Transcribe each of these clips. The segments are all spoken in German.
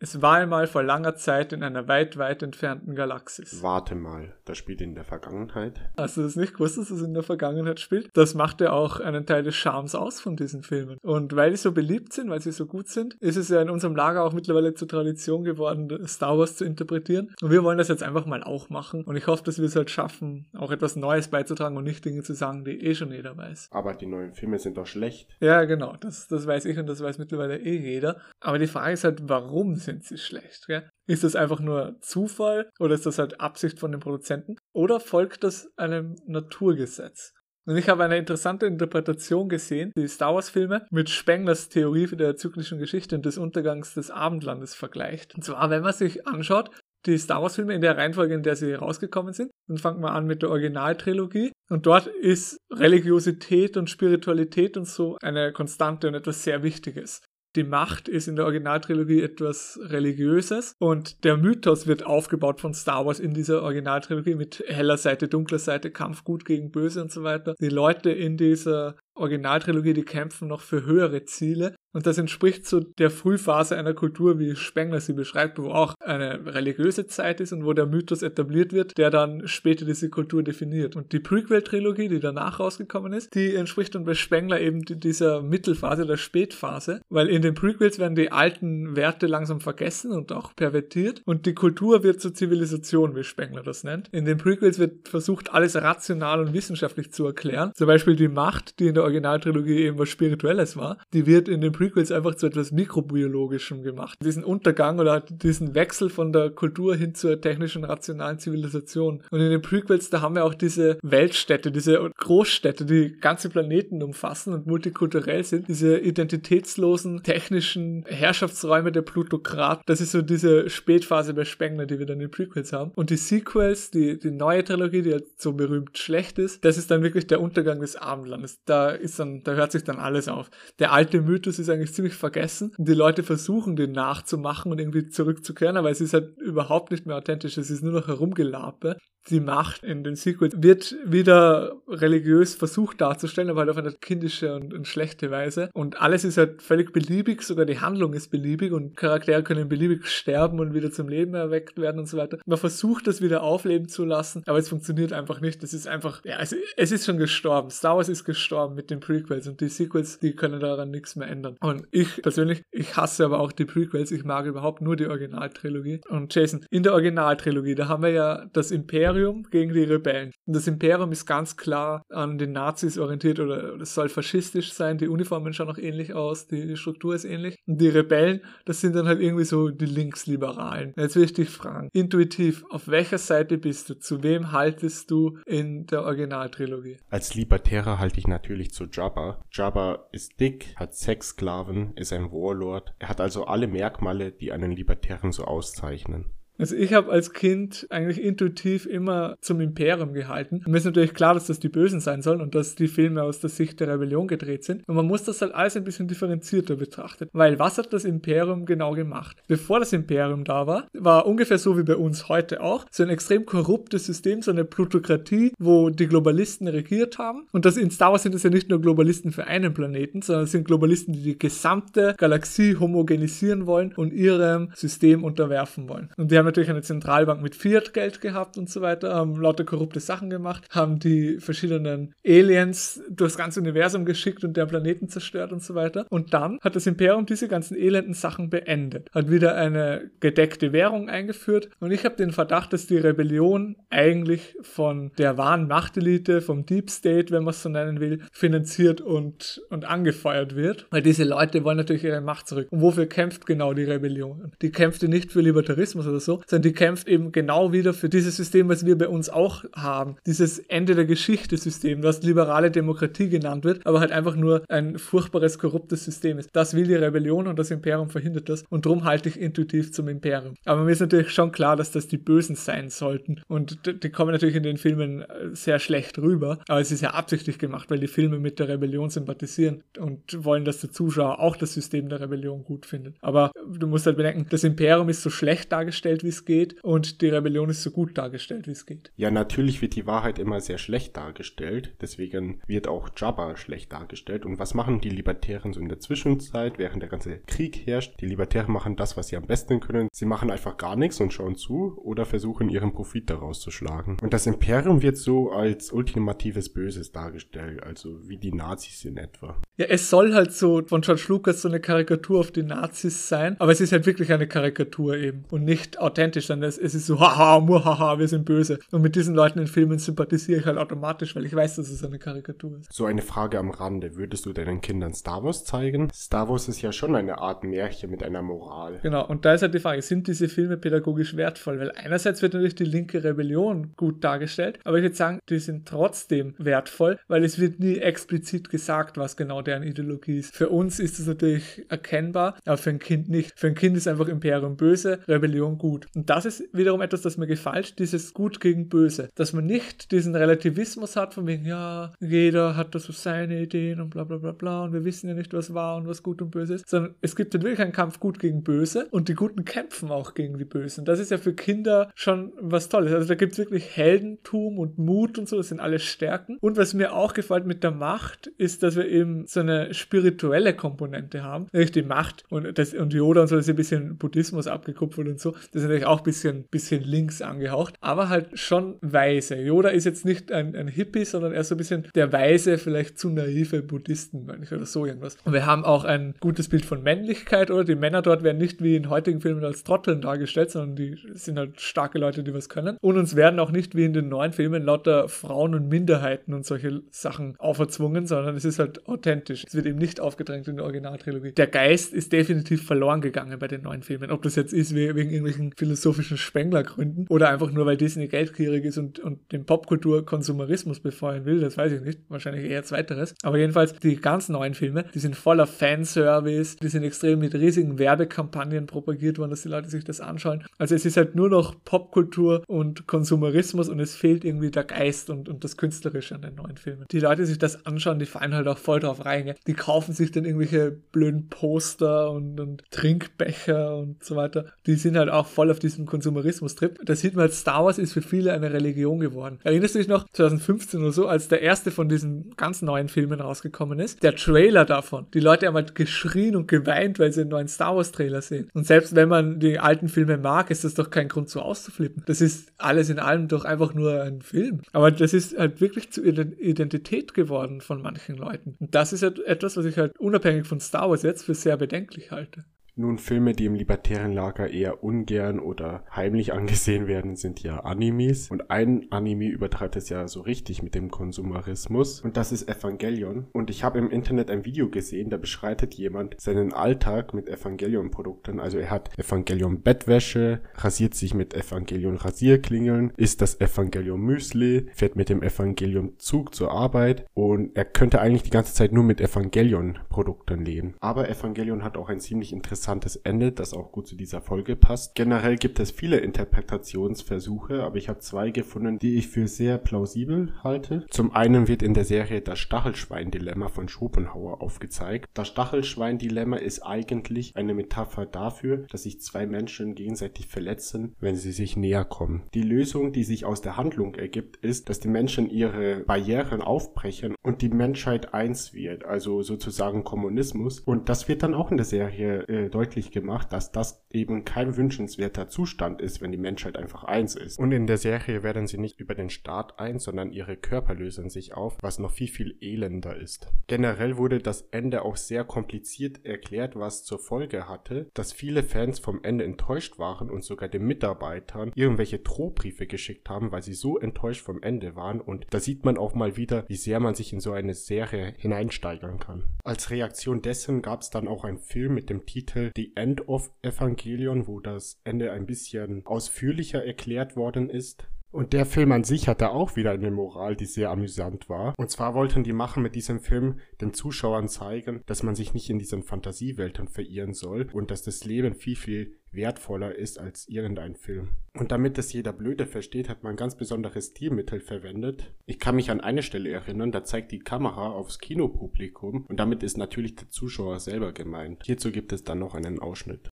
Es war einmal vor langer Zeit in einer weit, weit entfernten Galaxis. Warte mal, das spielt in der Vergangenheit? Hast du das nicht gewusst, dass es in der Vergangenheit spielt? Das macht ja auch einen Teil des Charmes aus von diesen Filmen. Und weil die so beliebt sind, weil sie so gut sind, ist es ja in unserem Lager auch mittlerweile zur Tradition geworden, Star Wars zu interpretieren. Und wir wollen das jetzt einfach mal auch machen. Und ich hoffe, dass wir es halt schaffen, auch etwas Neues beizutragen und nicht Dinge zu sagen, die eh schon jeder weiß. Aber die neuen Filme sind doch schlecht. Ja, genau. Das, das weiß ich und das weiß mittlerweile eh jeder. Aber die Frage ist halt, warum sind sie schlecht? Gell? Ist das einfach nur Zufall oder ist das halt Absicht von den Produzenten? Oder folgt das einem Naturgesetz? Und ich habe eine interessante Interpretation gesehen, die Star Wars-Filme mit Spenglers Theorie der zyklischen Geschichte und des Untergangs des Abendlandes vergleicht. Und zwar, wenn man sich anschaut, die Star Wars-Filme in der Reihenfolge, in der sie rausgekommen sind. Dann fangen wir an mit der Originaltrilogie. Und dort ist Religiosität und Spiritualität und so eine Konstante und etwas sehr Wichtiges. Die Macht ist in der Originaltrilogie etwas Religiöses und der Mythos wird aufgebaut von Star Wars in dieser Originaltrilogie mit heller Seite, dunkler Seite, Kampf gut gegen böse und so weiter. Die Leute in dieser Originaltrilogie, die kämpfen noch für höhere Ziele und das entspricht so der Frühphase einer Kultur, wie Spengler sie beschreibt, wo auch eine religiöse Zeit ist und wo der Mythos etabliert wird, der dann später diese Kultur definiert. Und die Prequel-Trilogie, die danach rausgekommen ist, die entspricht dann bei Spengler eben dieser Mittelphase, der Spätphase, weil in den Prequels werden die alten Werte langsam vergessen und auch pervertiert und die Kultur wird zur Zivilisation, wie Spengler das nennt. In den Prequels wird versucht, alles rational und wissenschaftlich zu erklären. Zum Beispiel die Macht, die in der Originaltrilogie eben was Spirituelles war, die wird in den Prequels einfach zu etwas Mikrobiologischem gemacht. Diesen Untergang oder diesen Wechsel von der Kultur hin zur technischen, rationalen Zivilisation. Und in den Prequels, da haben wir auch diese Weltstädte, diese Großstädte, die ganze Planeten umfassen und multikulturell sind. Diese identitätslosen technischen Herrschaftsräume der Plutokrat. Das ist so diese Spätphase bei Spengler, die wir dann in den Prequels haben. Und die Sequels, die, die neue Trilogie, die jetzt so berühmt schlecht ist, das ist dann wirklich der Untergang des Abendlandes. Da ist dann, da hört sich dann alles auf. Der alte Mythos ist eigentlich ziemlich vergessen. Die Leute versuchen, den nachzumachen und irgendwie zurückzukehren, aber es ist halt überhaupt nicht mehr authentisch. Es ist nur noch Herumgelape die Macht in den Sequels wird wieder religiös versucht darzustellen, aber halt auf eine kindische und, und, schlechte Weise. Und alles ist halt völlig beliebig, sogar die Handlung ist beliebig und Charaktere können beliebig sterben und wieder zum Leben erweckt werden und so weiter. Man versucht das wieder aufleben zu lassen, aber es funktioniert einfach nicht. Das ist einfach, ja, es, es ist schon gestorben. Star Wars ist gestorben mit den Prequels und die Sequels, die können daran nichts mehr ändern. Und ich persönlich, ich hasse aber auch die Prequels. Ich mag überhaupt nur die Originaltrilogie. Und Jason, in der Originaltrilogie, da haben wir ja das Imperium gegen die Rebellen. Und das Imperium ist ganz klar an den Nazis orientiert oder es soll faschistisch sein. Die Uniformen schauen auch ähnlich aus, die, die Struktur ist ähnlich. Und die Rebellen, das sind dann halt irgendwie so die Linksliberalen. Jetzt will ich dich fragen, intuitiv, auf welcher Seite bist du? Zu wem haltest du in der Originaltrilogie? Als Libertärer halte ich natürlich zu Jabba. Jabba ist dick, hat Sexsklaven, ist ein Warlord. Er hat also alle Merkmale, die einen Libertären so auszeichnen. Also ich habe als Kind eigentlich intuitiv immer zum Imperium gehalten. Mir ist natürlich klar, dass das die Bösen sein sollen und dass die Filme aus der Sicht der Rebellion gedreht sind. Und man muss das halt alles ein bisschen differenzierter betrachten. Weil was hat das Imperium genau gemacht? Bevor das Imperium da war, war ungefähr so wie bei uns heute auch, so ein extrem korruptes System, so eine Plutokratie, wo die Globalisten regiert haben. Und das in Star Wars sind es ja nicht nur Globalisten für einen Planeten, sondern es sind Globalisten, die die gesamte Galaxie homogenisieren wollen und ihrem System unterwerfen wollen. Und die haben natürlich eine Zentralbank mit Fiat-Geld gehabt und so weiter, haben lauter korrupte Sachen gemacht, haben die verschiedenen Aliens durchs ganze Universum geschickt und der Planeten zerstört und so weiter. Und dann hat das Imperium diese ganzen elenden Sachen beendet, hat wieder eine gedeckte Währung eingeführt und ich habe den Verdacht, dass die Rebellion eigentlich von der wahren Machtelite, vom Deep State, wenn man es so nennen will, finanziert und, und angefeuert wird, weil diese Leute wollen natürlich ihre Macht zurück. Und wofür kämpft genau die Rebellion? Die kämpfte nicht für Libertarismus oder so, sondern die kämpft eben genau wieder für dieses System, was wir bei uns auch haben. Dieses Ende der Geschichte-System, was liberale Demokratie genannt wird, aber halt einfach nur ein furchtbares, korruptes System ist. Das will die Rebellion und das Imperium verhindert das und darum halte ich intuitiv zum Imperium. Aber mir ist natürlich schon klar, dass das die Bösen sein sollten und die kommen natürlich in den Filmen äh, sehr schlecht rüber, aber es ist ja absichtlich gemacht, weil die Filme mit der Rebellion sympathisieren und wollen, dass der Zuschauer auch das System der Rebellion gut findet. Aber du musst halt bedenken, das Imperium ist so schlecht dargestellt, wie wie es geht und die Rebellion ist so gut dargestellt, wie es geht. Ja, natürlich wird die Wahrheit immer sehr schlecht dargestellt, deswegen wird auch Jabba schlecht dargestellt. Und was machen die Libertären so in der Zwischenzeit, während der ganze Krieg herrscht? Die Libertären machen das, was sie am besten können. Sie machen einfach gar nichts und schauen zu oder versuchen ihren Profit daraus zu schlagen. Und das Imperium wird so als ultimatives Böses dargestellt, also wie die Nazis in etwa. Ja, es soll halt so von George Lucas so eine Karikatur auf die Nazis sein, aber es ist halt wirklich eine Karikatur eben und nicht authentisch, sondern es, es ist so, haha, muhaha, wir sind böse. Und mit diesen Leuten in Filmen sympathisiere ich halt automatisch, weil ich weiß, dass es eine Karikatur ist. So eine Frage am Rande, würdest du deinen Kindern Star Wars zeigen? Star Wars ist ja schon eine Art Märchen mit einer Moral. Genau, und da ist halt die Frage, sind diese Filme pädagogisch wertvoll? Weil einerseits wird natürlich die linke Rebellion gut dargestellt, aber ich würde sagen, die sind trotzdem wertvoll, weil es wird nie explizit gesagt, was genau deren Ideologie ist. Für uns ist es natürlich erkennbar, aber für ein Kind nicht. Für ein Kind ist einfach Imperium böse, Rebellion gut. Und das ist wiederum etwas, das mir gefällt, dieses Gut gegen Böse. Dass man nicht diesen Relativismus hat, von wegen, ja, jeder hat da so seine Ideen und bla bla bla bla und wir wissen ja nicht, was wahr und was gut und böse ist, sondern es gibt dann wirklich einen Kampf gut gegen Böse und die Guten kämpfen auch gegen die Bösen. Das ist ja für Kinder schon was Tolles. Also da gibt es wirklich Heldentum und Mut und so, das sind alle Stärken. Und was mir auch gefällt mit der Macht, ist, dass wir eben so eine spirituelle Komponente haben, nämlich die Macht und, das, und Yoda und so, das ist ein bisschen Buddhismus abgekupfert und so. Das natürlich auch ein bisschen, bisschen links angehaucht, aber halt schon weise. Yoda ist jetzt nicht ein, ein Hippie, sondern eher so ein bisschen der weise, vielleicht zu naive Buddhistenmönch oder so irgendwas. Und wir haben auch ein gutes Bild von Männlichkeit, oder? Die Männer dort werden nicht wie in heutigen Filmen als Trotteln dargestellt, sondern die sind halt starke Leute, die was können. Und uns werden auch nicht wie in den neuen Filmen lauter Frauen und Minderheiten und solche Sachen auferzwungen, sondern es ist halt authentisch. Es wird eben nicht aufgedrängt in der Originaltrilogie. Der Geist ist definitiv verloren gegangen bei den neuen Filmen. Ob das jetzt ist wegen irgendwelchen philosophischen Spenglergründen oder einfach nur, weil Disney geldgierig ist und, und den Popkultur-Konsumerismus befeuern will, das weiß ich nicht. Wahrscheinlich eher zweiteres. Aber jedenfalls, die ganz neuen Filme, die sind voller Fanservice, die sind extrem mit riesigen Werbekampagnen propagiert worden, dass die Leute sich das anschauen. Also es ist halt nur noch Popkultur und Konsumerismus und es fehlt irgendwie der Geist und, und das Künstlerische an den neuen Filmen. Die Leute, die sich das anschauen, die fallen halt auch voll drauf rein. Gell? Die kaufen sich dann irgendwelche blöden Poster und, und Trinkbecher und so weiter. Die sind halt auch voll auf diesem Konsumerismus-Trip. Da sieht man Star Wars ist für viele eine Religion geworden. Erinnerst du dich noch, 2015 oder so, als der erste von diesen ganz neuen Filmen rausgekommen ist? Der Trailer davon. Die Leute haben halt geschrien und geweint, weil sie einen neuen Star Wars-Trailer sehen. Und selbst wenn man die alten Filme mag, ist das doch kein Grund so auszuflippen. Das ist alles in allem doch einfach nur ein Film. Aber das ist halt wirklich zur Identität geworden von manchen Leuten. Und das ist halt etwas, was ich halt unabhängig von Star Wars jetzt für sehr bedenklich halte. Nun, Filme, die im libertären Lager eher ungern oder heimlich angesehen werden, sind ja Animes. Und ein Anime übertreibt es ja so richtig mit dem Konsumerismus. Und das ist Evangelion. Und ich habe im Internet ein Video gesehen, da beschreitet jemand seinen Alltag mit Evangelion-Produkten. Also er hat Evangelion Bettwäsche, rasiert sich mit Evangelion Rasierklingeln, isst das Evangelion Müsli, fährt mit dem Evangelion Zug zur Arbeit. Und er könnte eigentlich die ganze Zeit nur mit Evangelion-Produkten leben. Aber Evangelion hat auch ein ziemlich interessantes interessantes Ende, das auch gut zu dieser Folge passt. Generell gibt es viele Interpretationsversuche, aber ich habe zwei gefunden, die ich für sehr plausibel halte. Zum einen wird in der Serie das Stachelschwein-Dilemma von Schopenhauer aufgezeigt. Das Stachelschwein-Dilemma ist eigentlich eine Metapher dafür, dass sich zwei Menschen gegenseitig verletzen, wenn sie sich näher kommen. Die Lösung, die sich aus der Handlung ergibt, ist, dass die Menschen ihre Barrieren aufbrechen und die Menschheit eins wird, also sozusagen Kommunismus. Und das wird dann auch in der Serie äh, deutlich gemacht, dass das eben kein wünschenswerter Zustand ist, wenn die Menschheit einfach eins ist. Und in der Serie werden sie nicht über den Staat eins, sondern ihre Körper lösen sich auf, was noch viel, viel elender ist. Generell wurde das Ende auch sehr kompliziert erklärt, was zur Folge hatte, dass viele Fans vom Ende enttäuscht waren und sogar den Mitarbeitern irgendwelche Drohbriefe geschickt haben, weil sie so enttäuscht vom Ende waren. Und da sieht man auch mal wieder, wie sehr man sich in so eine Serie hineinsteigern kann. Als Reaktion dessen gab es dann auch einen Film mit dem Titel The End of Evangelion, wo das Ende ein bisschen ausführlicher erklärt worden ist. Und der Film an sich hatte auch wieder eine Moral, die sehr amüsant war. Und zwar wollten die Macher mit diesem Film den Zuschauern zeigen, dass man sich nicht in diesen Fantasiewelten verirren soll und dass das Leben viel, viel wertvoller ist als irgendein Film. Und damit es jeder Blöde versteht, hat man ganz besonderes Stilmittel verwendet. Ich kann mich an eine Stelle erinnern, da zeigt die Kamera aufs Kinopublikum und damit ist natürlich der Zuschauer selber gemeint. Hierzu gibt es dann noch einen Ausschnitt.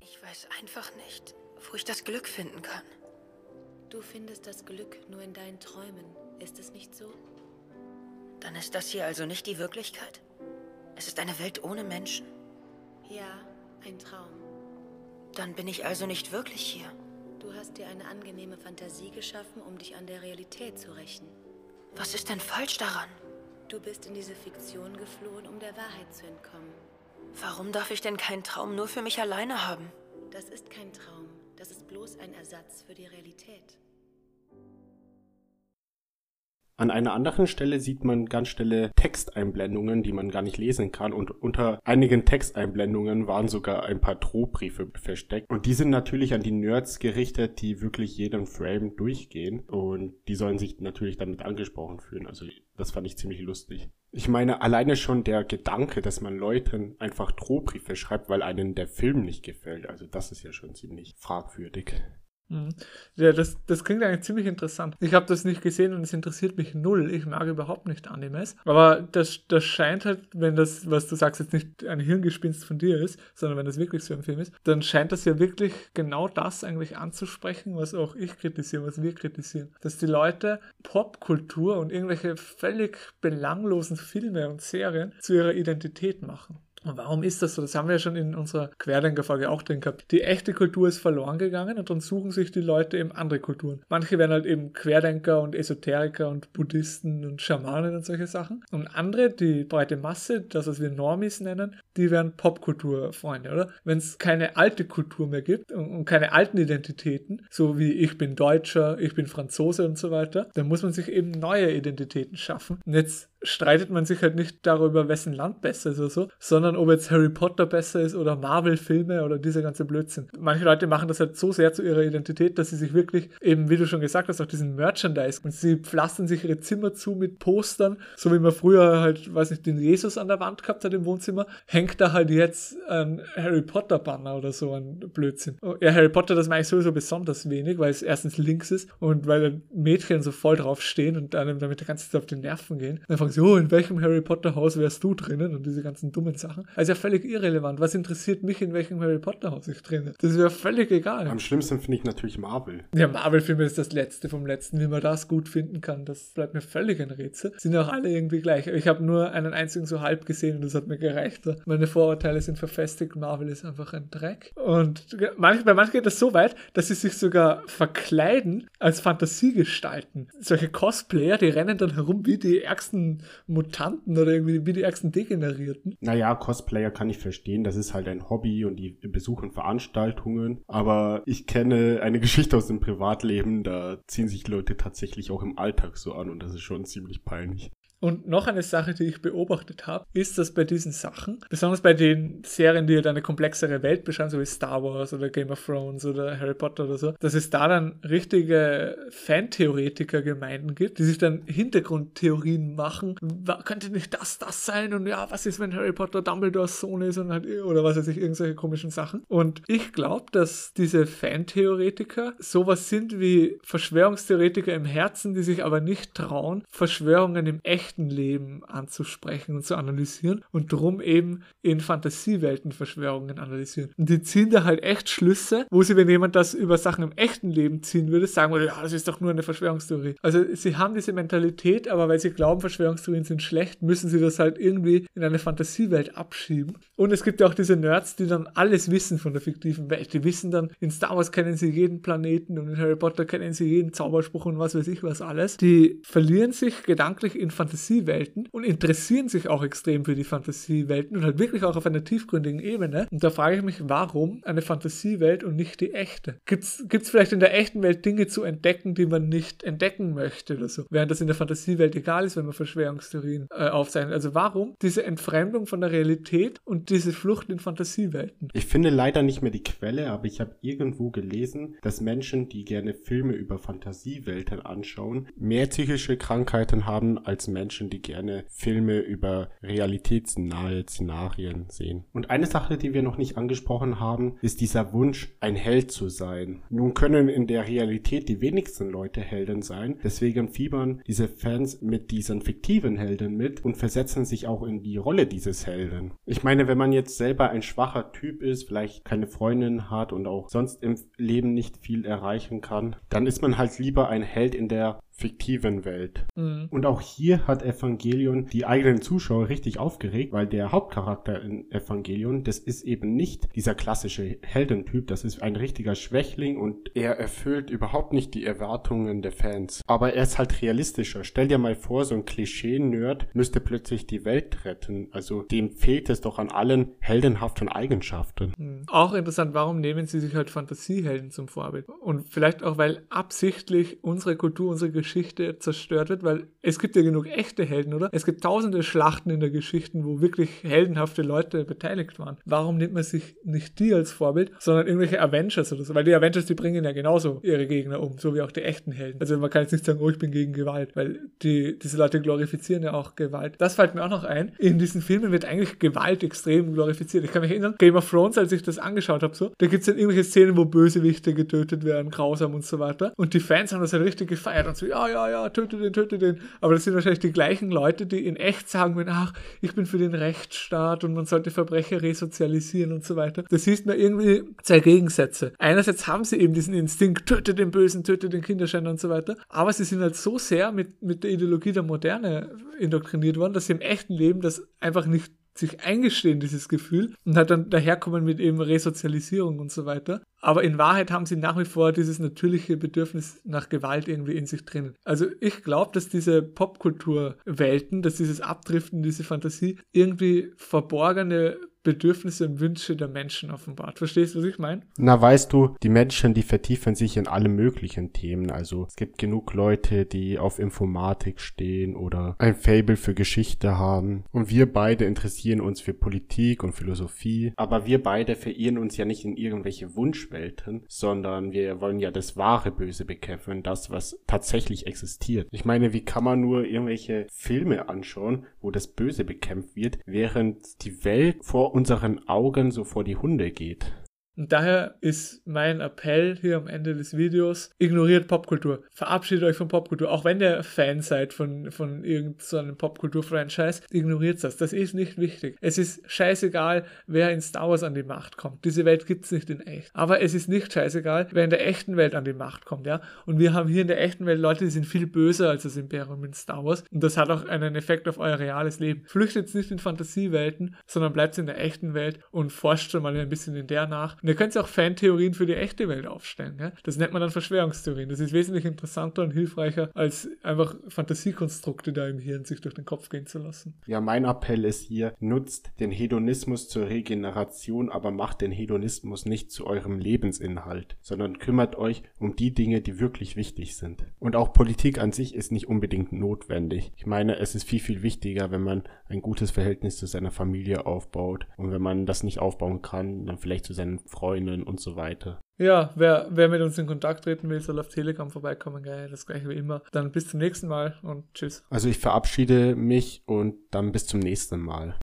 Ich weiß einfach nicht, wo ich das Glück finden kann. Du findest das Glück nur in deinen Träumen. Ist es nicht so? Dann ist das hier also nicht die Wirklichkeit? Es ist eine Welt ohne Menschen. Ja, ein Traum. Dann bin ich also nicht wirklich hier. Du hast dir eine angenehme Fantasie geschaffen, um dich an der Realität zu rächen. Was ist denn falsch daran? Du bist in diese Fiktion geflohen, um der Wahrheit zu entkommen. Warum darf ich denn keinen Traum nur für mich alleine haben? Das ist kein Traum. Das ist bloß ein Ersatz für die Realität. An einer anderen Stelle sieht man ganz schnelle Texteinblendungen, die man gar nicht lesen kann. Und unter einigen Texteinblendungen waren sogar ein paar Drohbriefe versteckt. Und die sind natürlich an die Nerds gerichtet, die wirklich jeden Frame durchgehen. Und die sollen sich natürlich damit angesprochen fühlen. Also das fand ich ziemlich lustig. Ich meine, alleine schon der Gedanke, dass man Leuten einfach Drohbriefe schreibt, weil einem der Film nicht gefällt. Also das ist ja schon ziemlich fragwürdig. Mhm. Ja, das, das klingt eigentlich ziemlich interessant. Ich habe das nicht gesehen und es interessiert mich null. Ich mag überhaupt nicht Animes. Aber das, das scheint halt, wenn das, was du sagst, jetzt nicht ein Hirngespinst von dir ist, sondern wenn das wirklich so ein Film ist, dann scheint das ja wirklich genau das eigentlich anzusprechen, was auch ich kritisiere, was wir kritisieren. Dass die Leute Popkultur und irgendwelche völlig belanglosen Filme und Serien zu ihrer Identität machen. Und warum ist das so? Das haben wir ja schon in unserer Querdenker-Folge auch drin gehabt. Die echte Kultur ist verloren gegangen und dann suchen sich die Leute eben andere Kulturen. Manche werden halt eben Querdenker und Esoteriker und Buddhisten und Schamanen und solche Sachen. Und andere, die breite Masse, das was wir Normis nennen, die werden Popkulturfreunde, oder? Wenn es keine alte Kultur mehr gibt und keine alten Identitäten, so wie ich bin Deutscher, ich bin Franzose und so weiter, dann muss man sich eben neue Identitäten schaffen. Und jetzt streitet man sich halt nicht darüber, wessen Land besser ist oder so, sondern ob jetzt Harry Potter besser ist oder Marvel-Filme oder dieser ganze Blödsinn. Manche Leute machen das halt so sehr zu ihrer Identität, dass sie sich wirklich eben, wie du schon gesagt hast, auch diesen Merchandise und sie pflastern sich ihre Zimmer zu mit Postern, so wie man früher halt, weiß nicht, den Jesus an der Wand gehabt hat im Wohnzimmer, hängt da halt jetzt ein Harry Potter Banner oder so ein Blödsinn. Ja, Harry Potter, das mache ich sowieso besonders wenig, weil es erstens links ist und weil Mädchen so voll drauf stehen und einem damit die ganze Zeit auf die Nerven gehen. Einfach fragen sie, oh, in welchem Harry Potter Haus wärst du drinnen? Und diese ganzen dummen Sachen. Also ja völlig irrelevant. Was interessiert mich, in welchem Harry Potter Haus ich drin bin? Das wäre völlig egal. Am schlimmsten finde ich natürlich Marvel. Ja, Marvel-Filme ist das letzte vom letzten. Wie man das gut finden kann, das bleibt mir völlig ein Rätsel. Sind auch alle irgendwie gleich. Ich habe nur einen einzigen so halb gesehen und das hat mir gereicht. Meine Vorurteile sind verfestigt. Marvel ist einfach ein Dreck. Und manch, bei manchen geht das so weit, dass sie sich sogar verkleiden als Fantasiegestalten. Solche Cosplayer, die rennen dann herum wie die ärgsten Mutanten oder irgendwie wie die ärgsten Degenerierten. Naja, Cosplayer kann ich verstehen. Das ist halt ein Hobby und die besuchen Veranstaltungen. Aber ich kenne eine Geschichte aus dem Privatleben, da ziehen sich Leute tatsächlich auch im Alltag so an und das ist schon ziemlich peinlich. Und noch eine Sache, die ich beobachtet habe, ist, dass bei diesen Sachen, besonders bei den Serien, die halt eine komplexere Welt beschreiben, so wie Star Wars oder Game of Thrones oder Harry Potter oder so, dass es da dann richtige Fantheoretiker-Gemeinden gibt, die sich dann Hintergrundtheorien machen. Könnte nicht das das sein? Und ja, was ist, wenn Harry Potter Dumbledores Sohn ist und halt, oder was weiß ich, irgendwelche komischen Sachen. Und ich glaube, dass diese Fantheoretiker sowas sind wie Verschwörungstheoretiker im Herzen, die sich aber nicht trauen, Verschwörungen im echten echten Leben anzusprechen und zu analysieren und drum eben in Fantasiewelten Verschwörungen analysieren. Und die ziehen da halt echt Schlüsse, wo sie, wenn jemand das über Sachen im echten Leben ziehen würde, sagen würde, ja, das ist doch nur eine Verschwörungstheorie. Also sie haben diese Mentalität, aber weil sie glauben, Verschwörungstheorien sind schlecht, müssen sie das halt irgendwie in eine Fantasiewelt abschieben. Und es gibt ja auch diese Nerds, die dann alles wissen von der fiktiven Welt. Die wissen dann, in Star Wars kennen sie jeden Planeten und in Harry Potter kennen sie jeden Zauberspruch und was weiß ich was alles. Die verlieren sich gedanklich in Fantasiewelten Fantasiewelten und interessieren sich auch extrem für die Fantasiewelten und halt wirklich auch auf einer tiefgründigen Ebene. Und da frage ich mich, warum eine Fantasiewelt und nicht die echte? Gibt es vielleicht in der echten Welt Dinge zu entdecken, die man nicht entdecken möchte oder so? Während das in der Fantasiewelt egal ist, wenn man Verschwörungstheorien äh, aufzeichnet. Also warum diese Entfremdung von der Realität und diese Flucht in Fantasiewelten? Ich finde leider nicht mehr die Quelle, aber ich habe irgendwo gelesen, dass Menschen, die gerne Filme über Fantasiewelten anschauen, mehr psychische Krankheiten haben als Menschen, Menschen, die gerne Filme über realitätsnahe Szenarien sehen. Und eine Sache, die wir noch nicht angesprochen haben, ist dieser Wunsch, ein Held zu sein. Nun können in der Realität die wenigsten Leute Helden sein, deswegen fiebern diese Fans mit diesen fiktiven Helden mit und versetzen sich auch in die Rolle dieses Helden. Ich meine, wenn man jetzt selber ein schwacher Typ ist, vielleicht keine Freundin hat und auch sonst im Leben nicht viel erreichen kann, dann ist man halt lieber ein Held in der fiktiven Welt. Mhm. Und auch hier hat Evangelion die eigenen Zuschauer richtig aufgeregt, weil der Hauptcharakter in Evangelion, das ist eben nicht dieser klassische Heldentyp, das ist ein richtiger Schwächling und er erfüllt überhaupt nicht die Erwartungen der Fans. Aber er ist halt realistischer. Stell dir mal vor, so ein Klischee-Nerd müsste plötzlich die Welt retten. Also dem fehlt es doch an allen heldenhaften Eigenschaften. Mhm. Auch interessant, warum nehmen sie sich halt Fantasiehelden zum Vorbild? Und vielleicht auch, weil absichtlich unsere Kultur, unsere Geschichte zerstört wird, weil es gibt ja genug echte Helden, oder? Es gibt tausende Schlachten in der Geschichte, wo wirklich heldenhafte Leute beteiligt waren. Warum nimmt man sich nicht die als Vorbild, sondern irgendwelche Avengers oder so? Weil die Avengers, die bringen ja genauso ihre Gegner um, so wie auch die echten Helden. Also man kann jetzt nicht sagen, oh, ich bin gegen Gewalt, weil die, diese Leute glorifizieren ja auch Gewalt. Das fällt mir auch noch ein. In diesen Filmen wird eigentlich Gewalt extrem glorifiziert. Ich kann mich erinnern, Game of Thrones, als ich das angeschaut habe, so, da gibt es dann irgendwelche Szenen, wo Bösewichte getötet werden, grausam und so weiter. Und die Fans haben das halt richtig gefeiert und so, ja, ja, ja, töte den, töte den. Aber das sind wahrscheinlich die gleichen Leute, die in echt sagen, wenn, ach, ich bin für den Rechtsstaat und man sollte Verbrecher resozialisieren und so weiter. Das siehst man irgendwie zwei Gegensätze. Einerseits haben sie eben diesen Instinkt, töte den Bösen, töte den Kinderschänder und so weiter. Aber sie sind halt so sehr mit, mit der Ideologie der Moderne indoktriniert worden, dass sie im echten Leben das einfach nicht sich eingestehen, dieses Gefühl, und halt dann daherkommen mit eben Resozialisierung und so weiter. Aber in Wahrheit haben sie nach wie vor dieses natürliche Bedürfnis nach Gewalt irgendwie in sich drinnen. Also ich glaube, dass diese Popkulturwelten, dass dieses Abdriften, diese Fantasie irgendwie verborgene Bedürfnisse und Wünsche der Menschen offenbart. Verstehst du, was ich meine? Na, weißt du, die Menschen, die vertiefen sich in alle möglichen Themen. Also es gibt genug Leute, die auf Informatik stehen oder ein Fable für Geschichte haben. Und wir beide interessieren uns für Politik und Philosophie. Aber wir beide verirren uns ja nicht in irgendwelche Wunschwelten, sondern wir wollen ja das wahre Böse bekämpfen, das, was tatsächlich existiert. Ich meine, wie kann man nur irgendwelche Filme anschauen, wo das Böse bekämpft wird, während die Welt vor unseren Augen so vor die Hunde geht. Und daher ist mein Appell hier am Ende des Videos, ignoriert Popkultur. Verabschiedet euch von Popkultur. Auch wenn ihr Fan seid von, von irgendeinem so Popkultur-Franchise, ignoriert das. Das ist nicht wichtig. Es ist scheißegal, wer in Star Wars an die Macht kommt. Diese Welt gibt es nicht in echt. Aber es ist nicht scheißegal, wer in der echten Welt an die Macht kommt, ja. Und wir haben hier in der echten Welt Leute, die sind viel böser als das Imperium in Star Wars. Und das hat auch einen Effekt auf euer reales Leben. Flüchtet nicht in Fantasiewelten, sondern bleibt in der echten Welt und forscht schon mal ein bisschen in der nach. Und ihr könnt auch Fantheorien für die echte Welt aufstellen. Ja? Das nennt man dann Verschwörungstheorien. Das ist wesentlich interessanter und hilfreicher, als einfach Fantasiekonstrukte da im Hirn sich durch den Kopf gehen zu lassen. Ja, mein Appell ist hier, nutzt den Hedonismus zur Regeneration, aber macht den Hedonismus nicht zu eurem Lebensinhalt, sondern kümmert euch um die Dinge, die wirklich wichtig sind. Und auch Politik an sich ist nicht unbedingt notwendig. Ich meine, es ist viel, viel wichtiger, wenn man ein gutes Verhältnis zu seiner Familie aufbaut. Und wenn man das nicht aufbauen kann, dann vielleicht zu seinen Freundinnen und so weiter. Ja, wer, wer mit uns in Kontakt treten will, soll auf Telegram vorbeikommen, geil, das gleiche wie immer. Dann bis zum nächsten Mal und tschüss. Also ich verabschiede mich und dann bis zum nächsten Mal.